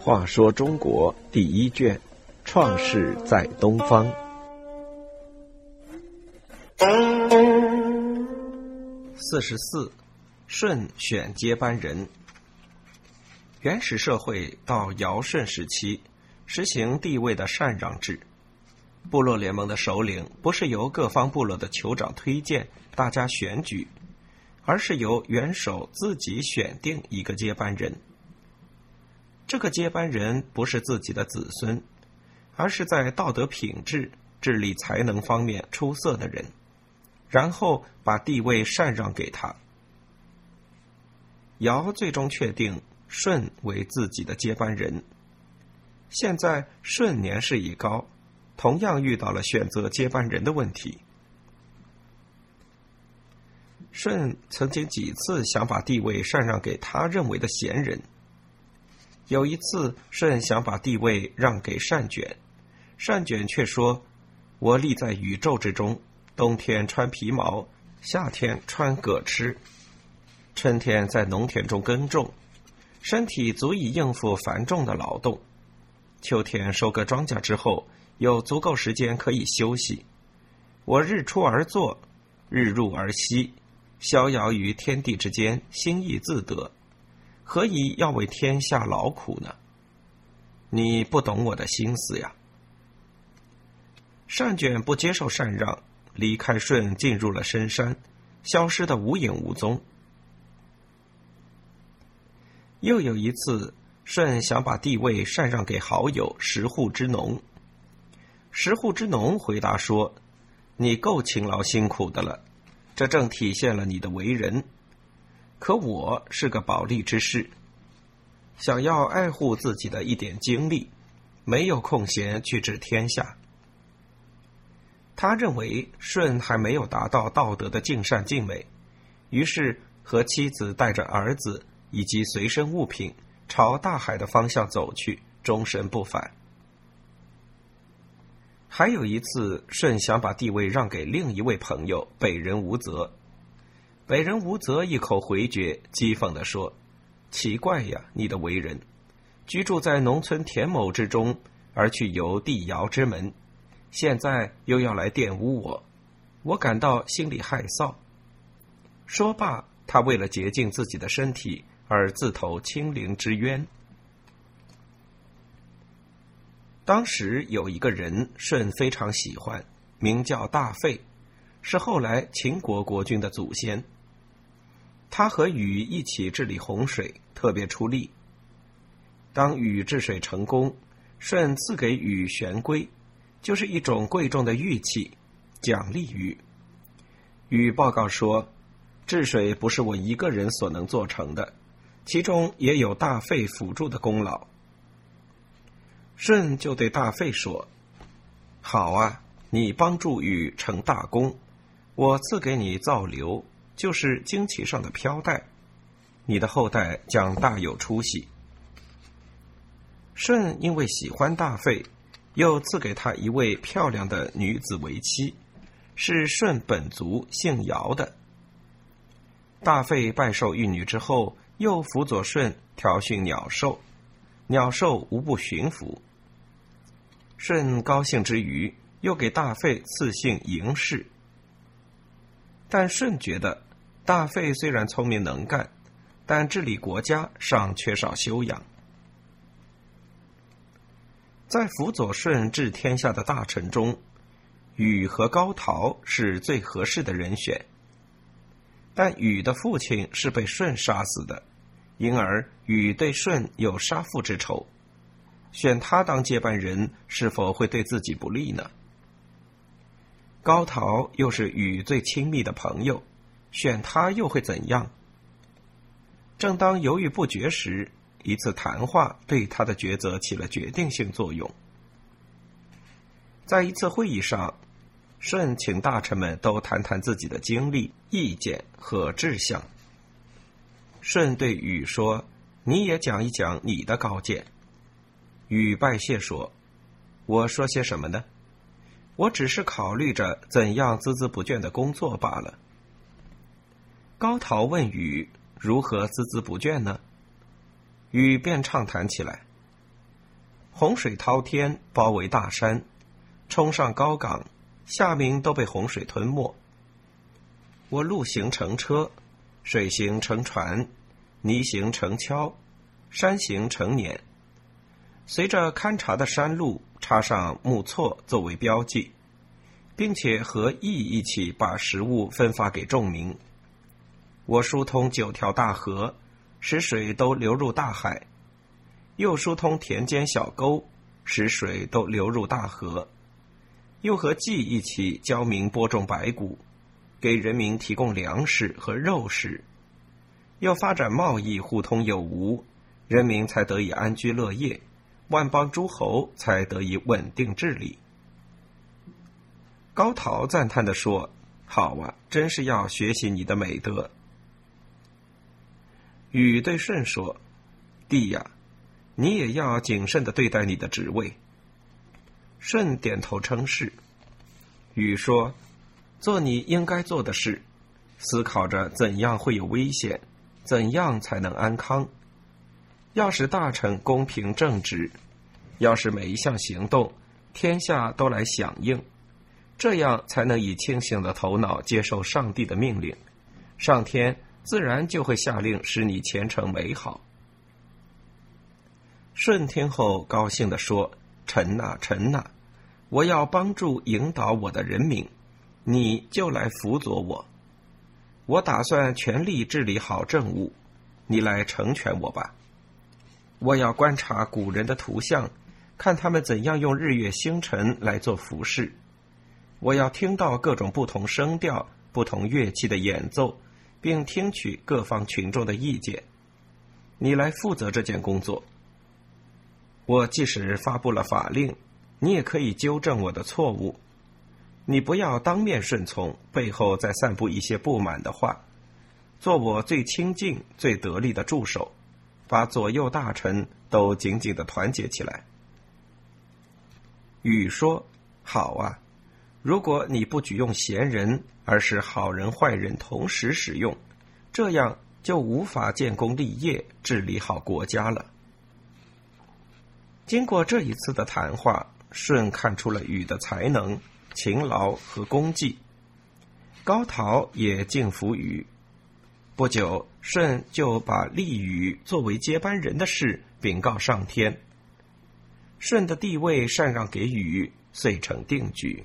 话说中国第一卷，创世在东方。四十四，舜选接班人。原始社会到尧舜时期，实行地位的禅让制。部落联盟的首领不是由各方部落的酋长推荐，大家选举，而是由元首自己选定一个接班人。这个接班人不是自己的子孙，而是在道德品质、智力才能方面出色的人，然后把地位禅让给他。尧最终确定舜为自己的接班人。现在舜年事已高，同样遇到了选择接班人的问题。舜曾经几次想把地位禅让给他认为的贤人。有一次，舜想把地位让给善卷，善卷却说：“我立在宇宙之中，冬天穿皮毛，夏天穿革螭，春天在农田中耕种，身体足以应付繁重的劳动；秋天收割庄稼之后，有足够时间可以休息。我日出而作，日入而息，逍遥于天地之间，心意自得。”何以要为天下劳苦呢？你不懂我的心思呀！善卷不接受禅让，离开舜，进入了深山，消失的无影无踪。又有一次，舜想把地位禅让给好友石户之农，石户之农回答说：“你够勤劳辛苦的了，这正体现了你的为人。”可我是个保利之士，想要爱护自己的一点精力，没有空闲去治天下。他认为舜还没有达到道德的尽善尽美，于是和妻子带着儿子以及随身物品朝大海的方向走去，终身不返。还有一次，舜想把地位让给另一位朋友北人无泽。北人无泽一口回绝，讥讽地说：“奇怪呀，你的为人，居住在农村田亩之中，而去游帝尧之门，现在又要来玷污我，我感到心里害臊。”说罢，他为了洁净自己的身体而自投清灵之渊。当时有一个人，舜非常喜欢，名叫大费，是后来秦国国君的祖先。他和禹一起治理洪水，特别出力。当禹治水成功，舜赐给禹玄龟，就是一种贵重的玉器，奖励禹。禹报告说，治水不是我一个人所能做成的，其中也有大费辅助的功劳。舜就对大费说：“好啊，你帮助禹成大功，我赐给你造流。”就是旌旗上的飘带，你的后代将大有出息。舜因为喜欢大费，又赐给他一位漂亮的女子为妻，是舜本族姓尧的。大费拜受玉女之后，又辅佐舜调训鸟兽，鸟兽无不驯服。舜高兴之余，又给大费赐姓嬴氏。但舜觉得。大费虽然聪明能干，但治理国家尚缺少修养。在辅佐舜治天下的大臣中，禹和高陶是最合适的人选。但禹的父亲是被舜杀死的，因而禹对舜有杀父之仇。选他当接班人，是否会对自己不利呢？高陶又是禹最亲密的朋友。选他又会怎样？正当犹豫不决时，一次谈话对他的抉择起了决定性作用。在一次会议上，舜请大臣们都谈谈自己的经历、意见和志向。舜对禹说：“你也讲一讲你的高见。”禹拜谢说：“我说些什么呢？我只是考虑着怎样孜孜不倦的工作罢了。”高陶问禹如何孜孜不倦呢？禹便畅谈起来：洪水滔天，包围大山，冲上高岗，下民都被洪水吞没。我陆行乘车，水行乘船，泥行乘橇，山行乘辇。随着勘察的山路插上木错作为标记，并且和驿一起把食物分发给众民。我疏通九条大河，使水都流入大海；又疏通田间小沟，使水都流入大河；又和季一起教民播种白谷，给人民提供粮食和肉食；又发展贸易，互通有无，人民才得以安居乐业。万邦诸侯才得以稳定治理。高陶赞叹地说：“好啊，真是要学习你的美德。”禹对舜说：“弟呀，你也要谨慎的对待你的职位。”舜点头称是。禹说：“做你应该做的事，思考着怎样会有危险，怎样才能安康。”要使大臣公平正直，要使每一项行动天下都来响应，这样才能以清醒的头脑接受上帝的命令，上天自然就会下令使你前程美好。舜听后高兴地说：“臣呐，臣呐，我要帮助引导我的人民，你就来辅佐我。我打算全力治理好政务，你来成全我吧。”我要观察古人的图像，看他们怎样用日月星辰来做服饰。我要听到各种不同声调、不同乐器的演奏，并听取各方群众的意见。你来负责这件工作。我即使发布了法令，你也可以纠正我的错误。你不要当面顺从，背后再散布一些不满的话。做我最亲近、最得力的助手。把左右大臣都紧紧的团结起来。禹说：“好啊，如果你不举用贤人，而是好人坏人同时使用，这样就无法建功立业、治理好国家了。”经过这一次的谈话，舜看出了禹的才能、勤劳和功绩，高陶也敬服禹。不久，舜就把立禹作为接班人的事禀告上天。舜的地位禅让给禹，遂成定局。